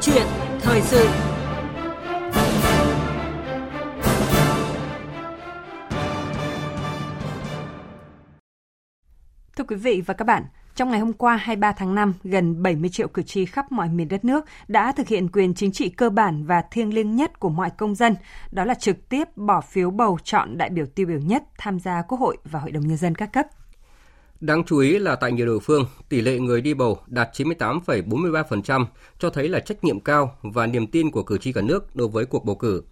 chuyện thời sự Thưa quý vị và các bạn, trong ngày hôm qua 23 tháng 5, gần 70 triệu cử tri khắp mọi miền đất nước đã thực hiện quyền chính trị cơ bản và thiêng liêng nhất của mọi công dân, đó là trực tiếp bỏ phiếu bầu chọn đại biểu tiêu biểu nhất tham gia Quốc hội và Hội đồng Nhân dân các cấp. Đáng chú ý là tại nhiều địa phương, tỷ lệ người đi bầu đạt 98,43%, cho thấy là trách nhiệm cao và niềm tin của cử tri cả nước đối với cuộc bầu cử.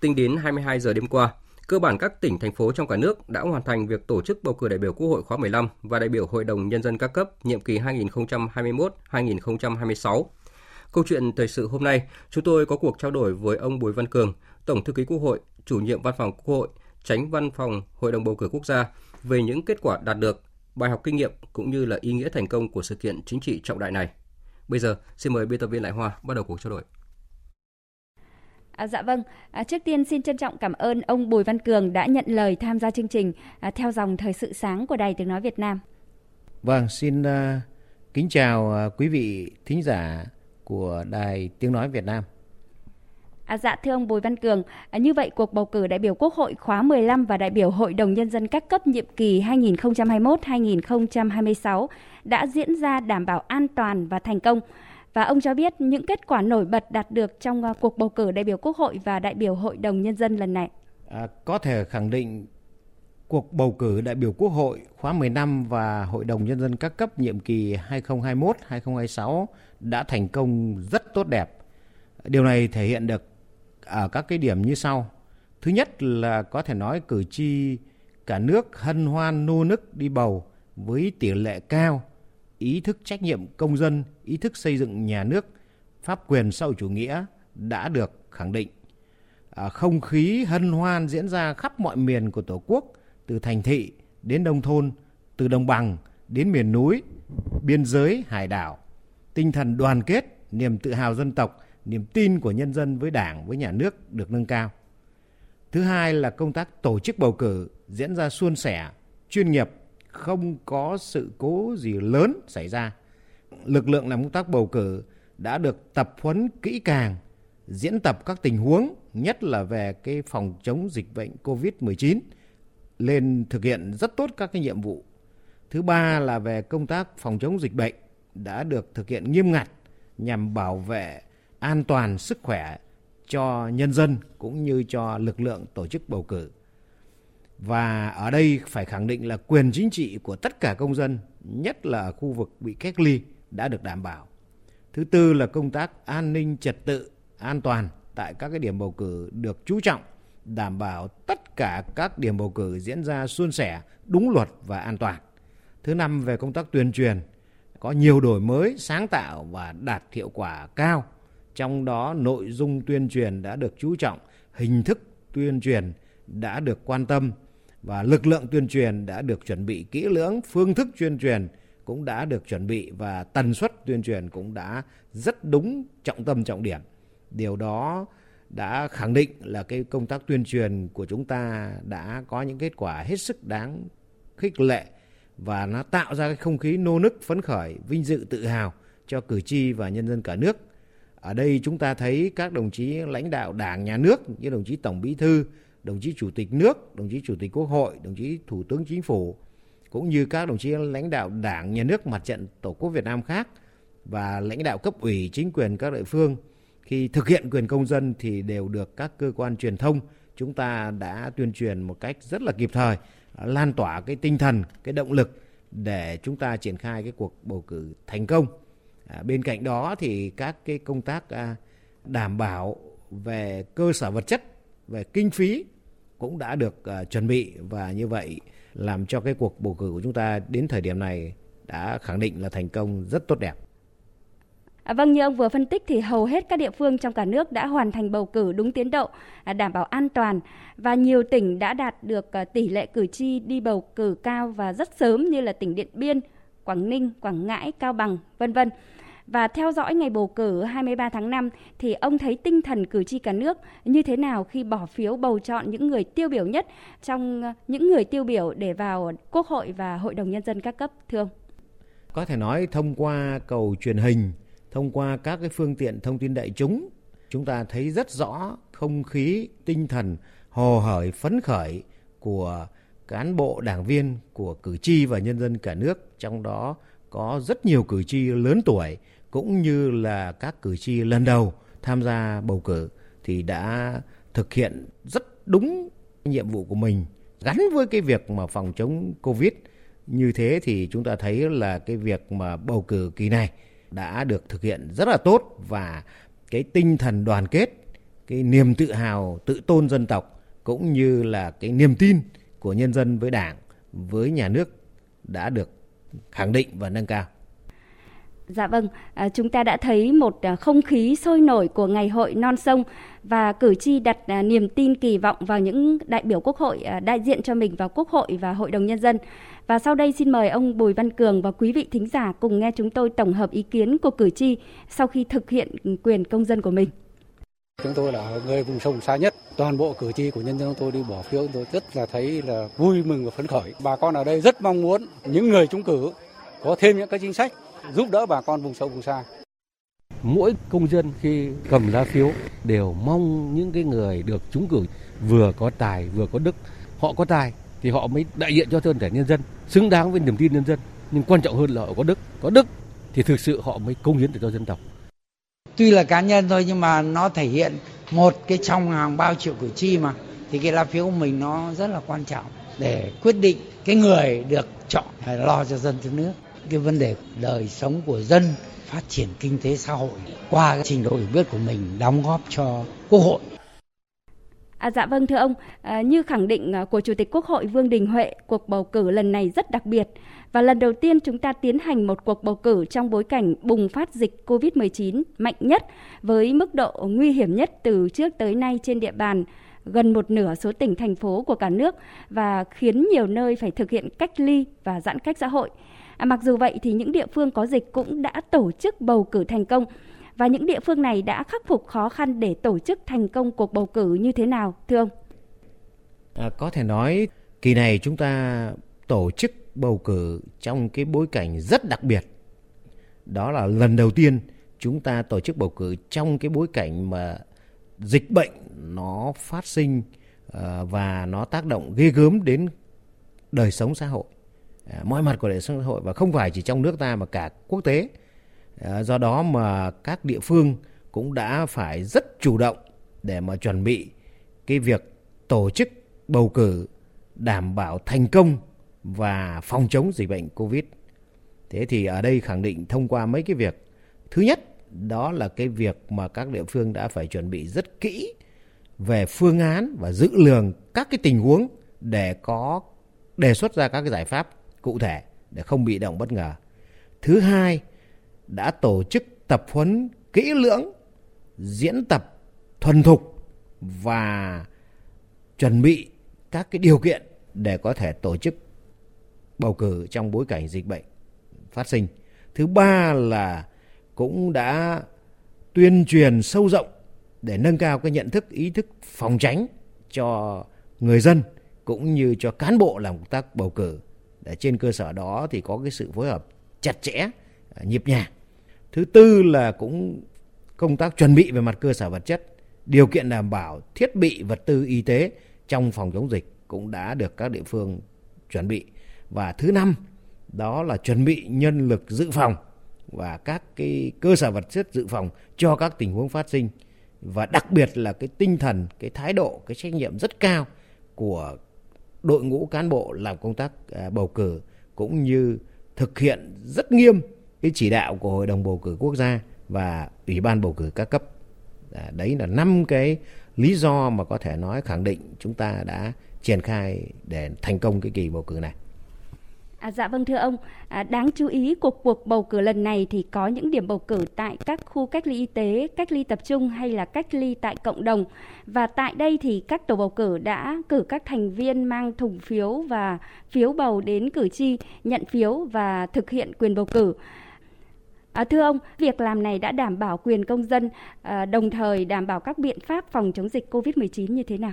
Tính đến 22 giờ đêm qua, cơ bản các tỉnh, thành phố trong cả nước đã hoàn thành việc tổ chức bầu cử đại biểu Quốc hội khóa 15 và đại biểu Hội đồng Nhân dân các cấp nhiệm kỳ 2021-2026. Câu chuyện thời sự hôm nay, chúng tôi có cuộc trao đổi với ông Bùi Văn Cường, Tổng thư ký Quốc hội, chủ nhiệm Văn phòng Quốc hội, tránh Văn phòng Hội đồng bầu cử quốc gia về những kết quả đạt được, bài học kinh nghiệm cũng như là ý nghĩa thành công của sự kiện chính trị trọng đại này. Bây giờ, xin mời biên tập viên Lại Hoa bắt đầu cuộc trao đổi. À, dạ vâng, à, trước tiên xin trân trọng cảm ơn ông Bùi Văn Cường đã nhận lời tham gia chương trình à, theo dòng thời sự sáng của Đài Tiếng Nói Việt Nam. Vâng, xin uh, kính chào uh, quý vị thính giả của Đài Tiếng Nói Việt Nam. À, dạ thưa ông Bùi Văn Cường, à, như vậy cuộc bầu cử đại biểu Quốc hội khóa 15 và đại biểu Hội đồng Nhân dân các cấp nhiệm kỳ 2021-2026 đã diễn ra đảm bảo an toàn và thành công. Và ông cho biết những kết quả nổi bật đạt được trong uh, cuộc bầu cử đại biểu Quốc hội và đại biểu Hội đồng Nhân dân lần này. À, có thể khẳng định cuộc bầu cử đại biểu Quốc hội khóa 15 và Hội đồng Nhân dân các cấp nhiệm kỳ 2021-2026 đã thành công rất tốt đẹp. Điều này thể hiện được ở các cái điểm như sau. Thứ nhất là có thể nói cử tri cả nước hân hoan nô nức đi bầu với tỷ lệ cao ý thức trách nhiệm công dân, ý thức xây dựng nhà nước, pháp quyền xã hội chủ nghĩa đã được khẳng định. À, không khí hân hoan diễn ra khắp mọi miền của Tổ quốc, từ thành thị đến nông thôn, từ đồng bằng đến miền núi, biên giới, hải đảo. Tinh thần đoàn kết, niềm tự hào dân tộc, niềm tin của nhân dân với Đảng, với nhà nước được nâng cao. Thứ hai là công tác tổ chức bầu cử diễn ra suôn sẻ, chuyên nghiệp, không có sự cố gì lớn xảy ra. Lực lượng làm công tác bầu cử đã được tập huấn kỹ càng, diễn tập các tình huống, nhất là về cái phòng chống dịch bệnh COVID-19 lên thực hiện rất tốt các cái nhiệm vụ. Thứ ba là về công tác phòng chống dịch bệnh đã được thực hiện nghiêm ngặt nhằm bảo vệ an toàn sức khỏe cho nhân dân cũng như cho lực lượng tổ chức bầu cử. Và ở đây phải khẳng định là quyền chính trị của tất cả công dân, nhất là ở khu vực bị cách ly đã được đảm bảo. Thứ tư là công tác an ninh trật tự, an toàn tại các cái điểm bầu cử được chú trọng, đảm bảo tất cả các điểm bầu cử diễn ra suôn sẻ, đúng luật và an toàn. Thứ năm về công tác tuyên truyền, có nhiều đổi mới, sáng tạo và đạt hiệu quả cao. Trong đó nội dung tuyên truyền đã được chú trọng, hình thức tuyên truyền đã được quan tâm và lực lượng tuyên truyền đã được chuẩn bị kỹ lưỡng, phương thức tuyên truyền cũng đã được chuẩn bị và tần suất tuyên truyền cũng đã rất đúng trọng tâm trọng điểm. Điều đó đã khẳng định là cái công tác tuyên truyền của chúng ta đã có những kết quả hết sức đáng khích lệ và nó tạo ra cái không khí nô nức phấn khởi, vinh dự tự hào cho cử tri và nhân dân cả nước. Ở đây chúng ta thấy các đồng chí lãnh đạo Đảng, Nhà nước như đồng chí Tổng Bí thư, đồng chí Chủ tịch nước, đồng chí Chủ tịch Quốc hội, đồng chí Thủ tướng Chính phủ cũng như các đồng chí lãnh đạo Đảng, Nhà nước, Mặt trận Tổ quốc Việt Nam khác và lãnh đạo cấp ủy chính quyền các địa phương. Khi thực hiện quyền công dân thì đều được các cơ quan truyền thông chúng ta đã tuyên truyền một cách rất là kịp thời lan tỏa cái tinh thần cái động lực để chúng ta triển khai cái cuộc bầu cử thành công à, bên cạnh đó thì các cái công tác à, đảm bảo về cơ sở vật chất về kinh phí cũng đã được à, chuẩn bị và như vậy làm cho cái cuộc bầu cử của chúng ta đến thời điểm này đã khẳng định là thành công rất tốt đẹp. À, vâng, như ông vừa phân tích thì hầu hết các địa phương trong cả nước đã hoàn thành bầu cử đúng tiến độ, à, đảm bảo an toàn và nhiều tỉnh đã đạt được à, tỷ lệ cử tri đi bầu cử cao và rất sớm như là tỉnh Điện Biên, Quảng Ninh, Quảng Ngãi, Cao Bằng, vân vân. Và theo dõi ngày bầu cử 23 tháng 5 thì ông thấy tinh thần cử tri cả nước như thế nào khi bỏ phiếu bầu chọn những người tiêu biểu nhất trong những người tiêu biểu để vào Quốc hội và Hội đồng Nhân dân các cấp thưa ông? Có thể nói thông qua cầu truyền hình thông qua các cái phương tiện thông tin đại chúng, chúng ta thấy rất rõ không khí, tinh thần hồ hởi phấn khởi của cán bộ đảng viên của cử tri và nhân dân cả nước trong đó có rất nhiều cử tri lớn tuổi cũng như là các cử tri lần đầu tham gia bầu cử thì đã thực hiện rất đúng nhiệm vụ của mình, gắn với cái việc mà phòng chống covid. Như thế thì chúng ta thấy là cái việc mà bầu cử kỳ này đã được thực hiện rất là tốt và cái tinh thần đoàn kết, cái niềm tự hào, tự tôn dân tộc cũng như là cái niềm tin của nhân dân với đảng, với nhà nước đã được khẳng định và nâng cao Dạ vâng, à, chúng ta đã thấy một à, không khí sôi nổi của ngày hội non sông và cử tri đặt à, niềm tin kỳ vọng vào những đại biểu quốc hội à, đại diện cho mình vào quốc hội và hội đồng nhân dân. Và sau đây xin mời ông Bùi Văn Cường và quý vị thính giả cùng nghe chúng tôi tổng hợp ý kiến của cử tri sau khi thực hiện quyền công dân của mình. Chúng tôi là người vùng sông xa nhất, toàn bộ cử tri của nhân dân tôi đi bỏ phiếu tôi rất là thấy là vui mừng và phấn khởi. Bà con ở đây rất mong muốn những người trúng cử có thêm những cái chính sách giúp đỡ bà con vùng sâu vùng xa. Mỗi công dân khi cầm lá phiếu đều mong những cái người được trúng cử vừa có tài vừa có đức. Họ có tài thì họ mới đại diện cho thân thể nhân dân, xứng đáng với niềm tin nhân dân. Nhưng quan trọng hơn là họ có đức. Có đức thì thực sự họ mới công hiến được cho dân tộc. Tuy là cá nhân thôi, nhưng mà nó thể hiện một cái trong hàng bao triệu cử tri mà, thì cái lá phiếu của mình nó rất là quan trọng để quyết định cái người được chọn phải lo cho dân cho nước. Cái vấn đề đời sống của dân, phát triển kinh tế xã hội qua cái trình độ hiểu biết của mình đóng góp cho quốc hội À, dạ vâng thưa ông, à, như khẳng định à, của Chủ tịch Quốc hội Vương Đình Huệ, cuộc bầu cử lần này rất đặc biệt. Và lần đầu tiên chúng ta tiến hành một cuộc bầu cử trong bối cảnh bùng phát dịch COVID-19 mạnh nhất với mức độ nguy hiểm nhất từ trước tới nay trên địa bàn gần một nửa số tỉnh thành phố của cả nước và khiến nhiều nơi phải thực hiện cách ly và giãn cách xã hội. À, mặc dù vậy thì những địa phương có dịch cũng đã tổ chức bầu cử thành công và những địa phương này đã khắc phục khó khăn để tổ chức thành công cuộc bầu cử như thế nào thưa ông? À, có thể nói kỳ này chúng ta tổ chức bầu cử trong cái bối cảnh rất đặc biệt. Đó là lần đầu tiên chúng ta tổ chức bầu cử trong cái bối cảnh mà dịch bệnh nó phát sinh à, và nó tác động ghê gớm đến đời sống xã hội. À, mọi mặt của đời sống xã hội và không phải chỉ trong nước ta mà cả quốc tế. Ờ, do đó mà các địa phương cũng đã phải rất chủ động để mà chuẩn bị cái việc tổ chức bầu cử đảm bảo thành công và phòng chống dịch bệnh Covid. Thế thì ở đây khẳng định thông qua mấy cái việc. Thứ nhất, đó là cái việc mà các địa phương đã phải chuẩn bị rất kỹ về phương án và dự lường các cái tình huống để có đề xuất ra các cái giải pháp cụ thể để không bị động bất ngờ. Thứ hai, đã tổ chức tập huấn kỹ lưỡng, diễn tập thuần thục và chuẩn bị các cái điều kiện để có thể tổ chức bầu cử trong bối cảnh dịch bệnh phát sinh. Thứ ba là cũng đã tuyên truyền sâu rộng để nâng cao cái nhận thức ý thức phòng tránh cho người dân cũng như cho cán bộ làm công tác bầu cử để trên cơ sở đó thì có cái sự phối hợp chặt chẽ À, nhịp nhàng. Thứ tư là cũng công tác chuẩn bị về mặt cơ sở vật chất, điều kiện đảm bảo thiết bị, vật tư, y tế trong phòng chống dịch cũng đã được các địa phương chuẩn bị. Và thứ năm, đó là chuẩn bị nhân lực dự phòng và các cái cơ sở vật chất dự phòng cho các tình huống phát sinh. Và đặc biệt là cái tinh thần, cái thái độ, cái trách nhiệm rất cao của đội ngũ cán bộ làm công tác à, bầu cử cũng như thực hiện rất nghiêm cái chỉ đạo của hội đồng bầu cử quốc gia và ủy ban bầu cử các cấp à, đấy là năm cái lý do mà có thể nói khẳng định chúng ta đã triển khai để thành công cái kỳ bầu cử này À, dạ vâng thưa ông, à, đáng chú ý cuộc cuộc bầu cử lần này thì có những điểm bầu cử tại các khu cách ly y tế, cách ly tập trung hay là cách ly tại cộng đồng. Và tại đây thì các tổ bầu cử đã cử các thành viên mang thùng phiếu và phiếu bầu đến cử tri nhận phiếu và thực hiện quyền bầu cử. À, thưa ông, việc làm này đã đảm bảo quyền công dân, à, đồng thời đảm bảo các biện pháp phòng chống dịch COVID-19 như thế nào?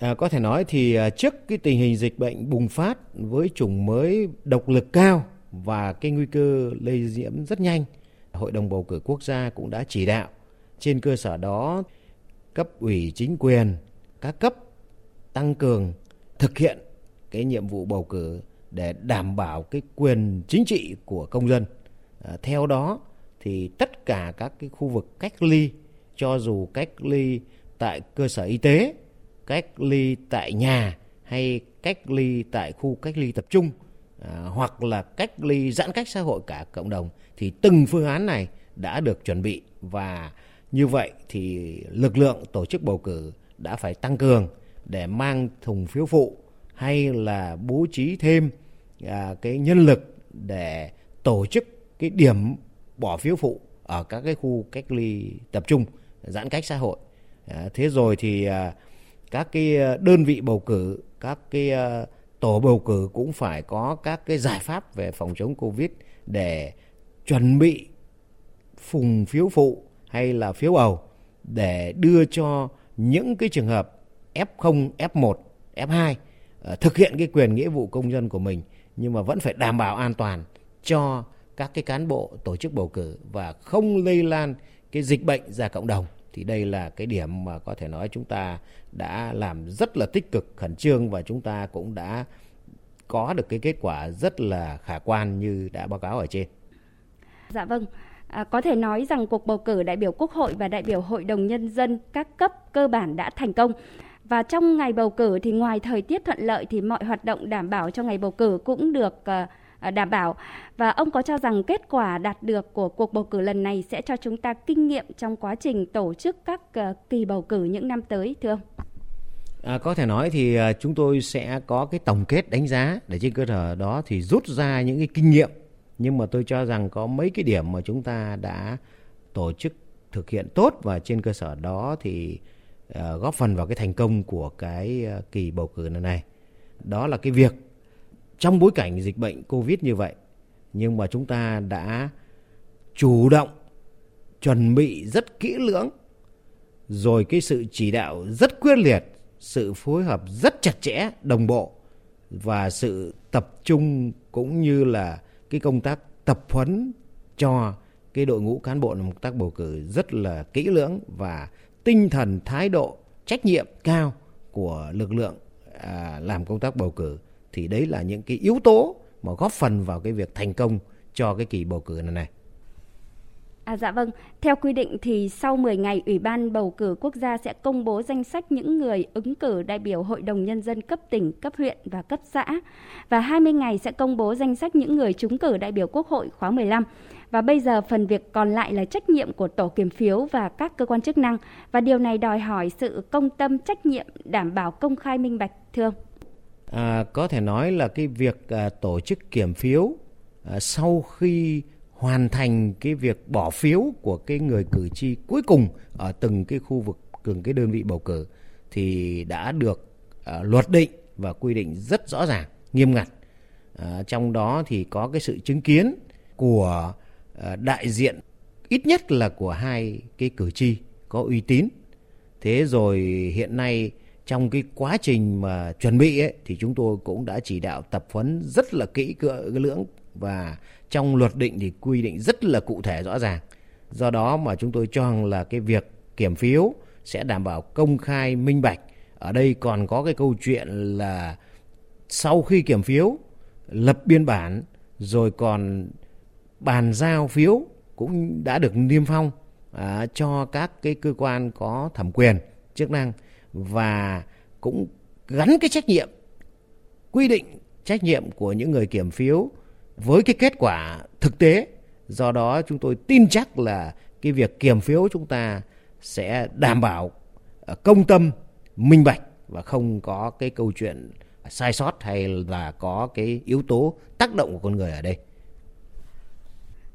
À, có thể nói thì à, trước cái tình hình dịch bệnh bùng phát với chủng mới độc lực cao và cái nguy cơ lây nhiễm rất nhanh, Hội đồng bầu cử quốc gia cũng đã chỉ đạo trên cơ sở đó cấp ủy chính quyền các cấp tăng cường thực hiện cái nhiệm vụ bầu cử để đảm bảo cái quyền chính trị của công dân. À, theo đó thì tất cả các cái khu vực cách ly cho dù cách ly tại cơ sở y tế, cách ly tại nhà hay cách ly tại khu cách ly tập trung à, hoặc là cách ly giãn cách xã hội cả cộng đồng thì từng phương án này đã được chuẩn bị. Và như vậy thì lực lượng tổ chức bầu cử đã phải tăng cường để mang thùng phiếu phụ hay là bố trí thêm à, cái nhân lực để tổ chức cái điểm bỏ phiếu phụ ở các cái khu cách ly tập trung giãn cách xã hội. À, thế rồi thì à, các cái à, đơn vị bầu cử các cái à, tổ bầu cử cũng phải có các cái giải pháp về phòng chống covid để chuẩn bị phùng phiếu phụ hay là phiếu bầu để đưa cho những cái trường hợp F0, F1, F2 thực hiện cái quyền nghĩa vụ công dân của mình nhưng mà vẫn phải đảm bảo an toàn cho các cái cán bộ tổ chức bầu cử và không lây lan cái dịch bệnh ra cộng đồng thì đây là cái điểm mà có thể nói chúng ta đã làm rất là tích cực khẩn trương và chúng ta cũng đã có được cái kết quả rất là khả quan như đã báo cáo ở trên. Dạ vâng. À, có thể nói rằng cuộc bầu cử đại biểu Quốc hội và đại biểu Hội đồng Nhân dân các cấp cơ bản đã thành công. Và trong ngày bầu cử thì ngoài thời tiết thuận lợi thì mọi hoạt động đảm bảo cho ngày bầu cử cũng được uh, À, đảm bảo. Và ông có cho rằng kết quả đạt được của cuộc bầu cử lần này sẽ cho chúng ta kinh nghiệm trong quá trình tổ chức các à, kỳ bầu cử những năm tới thưa ông? À, có thể nói thì à, chúng tôi sẽ có cái tổng kết đánh giá để trên cơ sở đó thì rút ra những cái kinh nghiệm nhưng mà tôi cho rằng có mấy cái điểm mà chúng ta đã tổ chức thực hiện tốt và trên cơ sở đó thì góp phần vào cái thành công của cái kỳ bầu cử lần này đó là cái việc trong bối cảnh dịch bệnh covid như vậy. Nhưng mà chúng ta đã chủ động chuẩn bị rất kỹ lưỡng rồi cái sự chỉ đạo rất quyết liệt sự phối hợp rất chặt chẽ đồng bộ và sự tập trung cũng như là cái công tác tập huấn cho cái đội ngũ cán bộ làm công tác bầu cử rất là kỹ lưỡng và tinh thần thái độ trách nhiệm cao của lực lượng à, làm công tác bầu cử thì đấy là những cái yếu tố mà góp phần vào cái việc thành công cho cái kỳ bầu cử lần này. À, dạ vâng, theo quy định thì sau 10 ngày Ủy ban bầu cử quốc gia sẽ công bố danh sách những người ứng cử đại biểu Hội đồng Nhân dân cấp tỉnh, cấp huyện và cấp xã. Và 20 ngày sẽ công bố danh sách những người trúng cử đại biểu Quốc hội khóa 15. Và bây giờ phần việc còn lại là trách nhiệm của tổ kiểm phiếu và các cơ quan chức năng. Và điều này đòi hỏi sự công tâm trách nhiệm đảm bảo công khai minh bạch, thưa ông. À, có thể nói là cái việc à, tổ chức kiểm phiếu à, sau khi hoàn thành cái việc bỏ phiếu của cái người cử tri cuối cùng ở từng cái khu vực từng cái đơn vị bầu cử thì đã được à, luật định và quy định rất rõ ràng nghiêm ngặt. À, trong đó thì có cái sự chứng kiến của à, đại diện ít nhất là của hai cái cử tri có uy tín. Thế rồi hiện nay trong cái quá trình mà chuẩn bị ấy, thì chúng tôi cũng đã chỉ đạo tập huấn rất là kỹ cỡ lưỡng và trong luật định thì quy định rất là cụ thể rõ ràng. Do đó mà chúng tôi cho rằng là cái việc kiểm phiếu sẽ đảm bảo công khai minh bạch. Ở đây còn có cái câu chuyện là sau khi kiểm phiếu lập biên bản rồi còn bàn giao phiếu cũng đã được niêm phong à, cho các cái cơ quan có thẩm quyền chức năng và cũng gắn cái trách nhiệm quy định trách nhiệm của những người kiểm phiếu với cái kết quả thực tế do đó chúng tôi tin chắc là cái việc kiểm phiếu chúng ta sẽ đảm bảo ờ, công tâm minh bạch và không có cái câu chuyện sai sót hay là có cái yếu tố tác động của con người ở đây.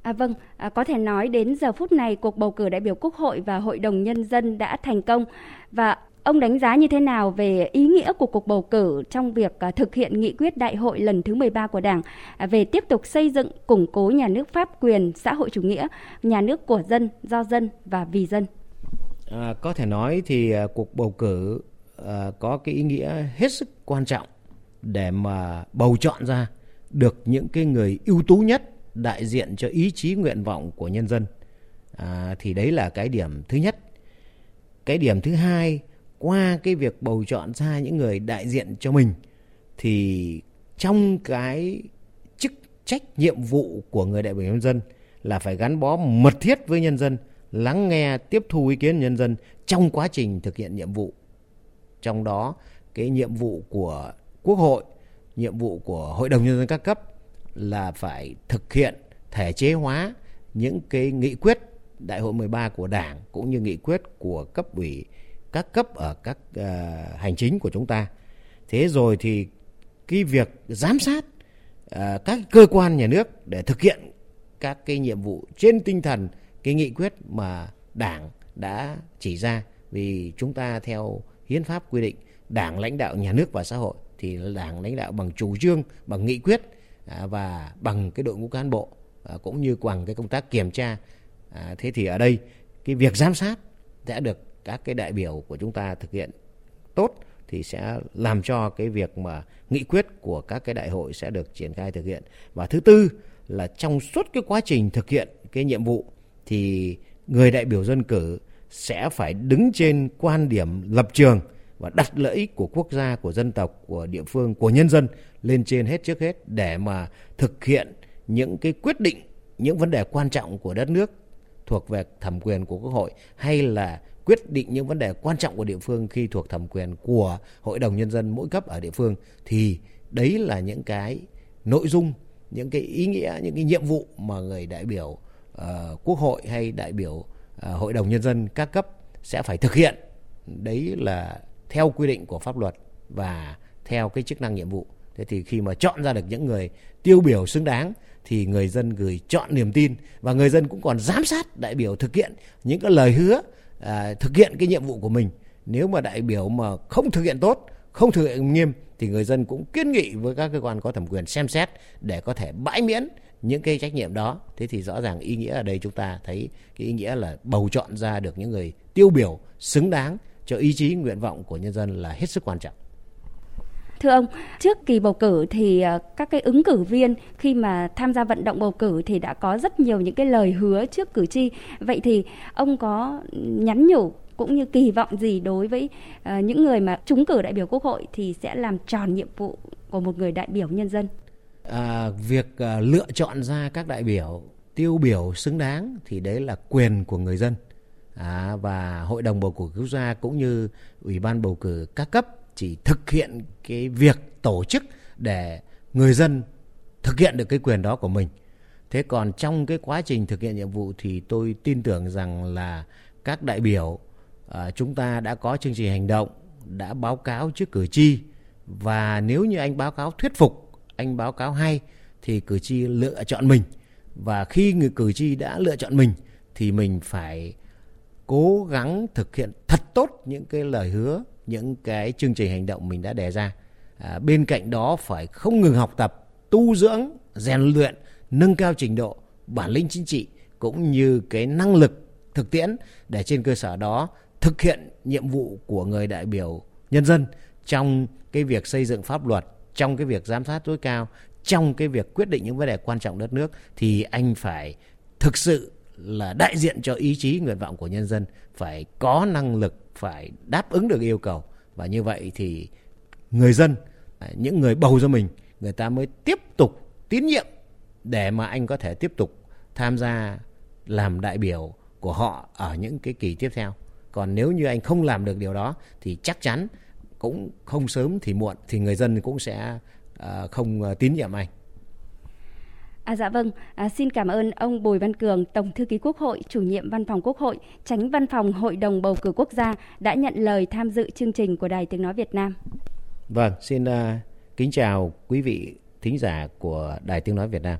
À, vâng, à, có thể nói đến giờ phút này cuộc bầu cử đại biểu Quốc hội và Hội đồng Nhân dân đã thành công và Ông đánh giá như thế nào về ý nghĩa của cuộc bầu cử trong việc à, thực hiện nghị quyết đại hội lần thứ 13 của Đảng à, về tiếp tục xây dựng, củng cố nhà nước pháp quyền xã hội chủ nghĩa, nhà nước của dân, do dân và vì dân? À, có thể nói thì à, cuộc bầu cử à, có cái ý nghĩa hết sức quan trọng để mà bầu chọn ra được những cái người ưu tú nhất đại diện cho ý chí nguyện vọng của nhân dân À, thì đấy là cái điểm thứ nhất. Cái điểm thứ hai qua cái việc bầu chọn ra những người đại diện cho mình thì trong cái chức trách nhiệm vụ của người đại biểu nhân dân là phải gắn bó mật thiết với nhân dân, lắng nghe, tiếp thu ý kiến nhân dân trong quá trình thực hiện nhiệm vụ. Trong đó cái nhiệm vụ của Quốc hội, nhiệm vụ của Hội đồng nhân dân các cấp là phải thực hiện thể chế hóa những cái nghị quyết Đại hội 13 của Đảng cũng như nghị quyết của cấp ủy các cấp ở các uh, hành chính của chúng ta. Thế rồi thì cái việc giám sát uh, các cơ quan nhà nước để thực hiện các cái nhiệm vụ trên tinh thần cái nghị quyết mà Đảng đã chỉ ra vì chúng ta theo hiến pháp quy định Đảng lãnh đạo nhà nước và xã hội thì Đảng lãnh đạo bằng chủ trương, bằng nghị quyết uh, và bằng cái đội ngũ cán bộ uh, cũng như bằng cái công tác kiểm tra. uh, thế thì ở đây cái việc giám sát sẽ được các cái đại biểu của chúng ta thực hiện tốt thì sẽ làm cho cái việc mà nghị quyết của các cái đại hội sẽ được triển khai thực hiện. Và thứ tư là trong suốt cái quá trình thực hiện cái nhiệm vụ thì người đại biểu dân cử sẽ phải đứng trên quan điểm lập trường và đặt lợi ích của quốc gia, của dân tộc, của địa phương, của nhân dân lên trên hết trước hết để mà thực hiện những cái quyết định, những vấn đề quan trọng của đất nước thuộc về thẩm quyền của Quốc hội hay là quyết định những vấn đề quan trọng của địa phương khi thuộc thẩm quyền của Hội đồng Nhân dân mỗi cấp ở địa phương thì đấy là những cái nội dung, những cái ý nghĩa, những cái nhiệm vụ mà người đại biểu uh, Quốc hội hay đại biểu uh, Hội đồng Nhân dân các cấp sẽ phải thực hiện. Đấy là theo quy định của pháp luật và theo cái chức năng nhiệm vụ. Thế thì khi mà chọn ra được những người tiêu biểu xứng đáng thì người dân gửi chọn niềm tin và người dân cũng còn giám sát đại biểu thực hiện những cái lời hứa à, thực hiện cái nhiệm vụ của mình. Nếu mà đại biểu mà không thực hiện tốt, không thực hiện nghiêm thì người dân cũng kiến nghị với các cơ quan có thẩm quyền xem xét để có thể bãi miễn những cái trách nhiệm đó. Thế thì rõ ràng ý nghĩa ở đây chúng ta thấy cái ý nghĩa là bầu chọn ra được những người tiêu biểu xứng đáng cho ý chí nguyện vọng của nhân dân là hết sức quan trọng. Thưa ông, trước kỳ bầu cử thì ờ, các cái ứng cử viên khi mà tham gia vận động bầu cử thì đã có rất nhiều những cái lời hứa trước cử tri. Vậy thì ông có nhắn nhủ cũng như kỳ vọng gì đối với ờ, những người mà trúng cử đại biểu quốc hội thì sẽ làm tròn nhiệm vụ của một người đại biểu nhân dân? À, việc ờ, lựa chọn ra các đại biểu tiêu biểu xứng đáng thì đấy là quyền của người dân à, và hội đồng bầu cử quốc gia cũng như ủy ban bầu cử các cấp chỉ thực hiện cái việc tổ chức để người dân thực hiện được cái quyền đó của mình. Thế còn trong cái quá trình thực hiện nhiệm vụ thì tôi tin tưởng rằng là các đại biểu à, chúng ta đã có chương trình hành động, đã báo cáo trước cử tri và nếu như anh báo cáo thuyết phục, anh báo cáo hay thì cử tri lựa chọn mình và khi người cử tri đã lựa chọn mình thì mình phải cố gắng thực hiện thật tốt những cái lời hứa những cái chương trình hành động mình đã đề ra. À, bên cạnh đó phải không ngừng học tập tu dưỡng rèn luyện nâng cao trình độ bản lĩnh chính trị cũng như cái năng lực thực tiễn để trên cơ sở đó thực hiện nhiệm vụ của người đại biểu nhân dân trong cái việc xây dựng pháp luật trong cái việc giám sát tối cao trong cái việc quyết định những vấn đề quan trọng đất nước thì anh phải thực sự là đại diện cho ý chí, nguyện vọng của nhân dân phải có năng lực, phải đáp ứng được yêu cầu. Và như vậy thì người dân à, những người bầu cho mình, người ta mới tiếp tục tín nhiệm để mà anh có thể tiếp tục tham gia làm đại biểu của họ ở những cái kỳ tiếp theo. Còn nếu như anh không làm được điều đó thì chắc chắn cũng không sớm thì muộn thì người dân cũng sẽ à, không à, tín nhiệm anh. À, dạ vâng, à, xin cảm ơn ông Bùi Văn Cường, Tổng Thư ký Quốc hội, Chủ nhiệm Văn phòng Quốc hội, Tránh Văn phòng Hội đồng Bầu cử Quốc gia đã nhận lời tham dự chương trình của Đài Tiếng Nói Việt Nam. Vâng, xin uh, kính chào quý vị thính giả của Đài Tiếng Nói Việt Nam.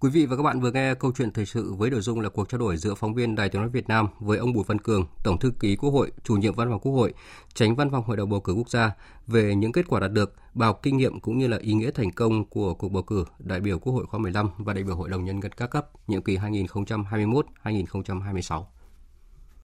Quý vị và các bạn vừa nghe câu chuyện thời sự với nội dung là cuộc trao đổi giữa phóng viên Đài Tiếng nói Việt Nam với ông Bùi Văn Cường, Tổng thư ký Quốc hội, chủ nhiệm Văn phòng Quốc hội, tránh Văn phòng Hội đồng bầu cử quốc gia về những kết quả đạt được, bào kinh nghiệm cũng như là ý nghĩa thành công của cuộc bầu cử đại biểu Quốc hội khóa 15 và đại biểu Hội đồng nhân dân các cấp nhiệm kỳ 2021-2026.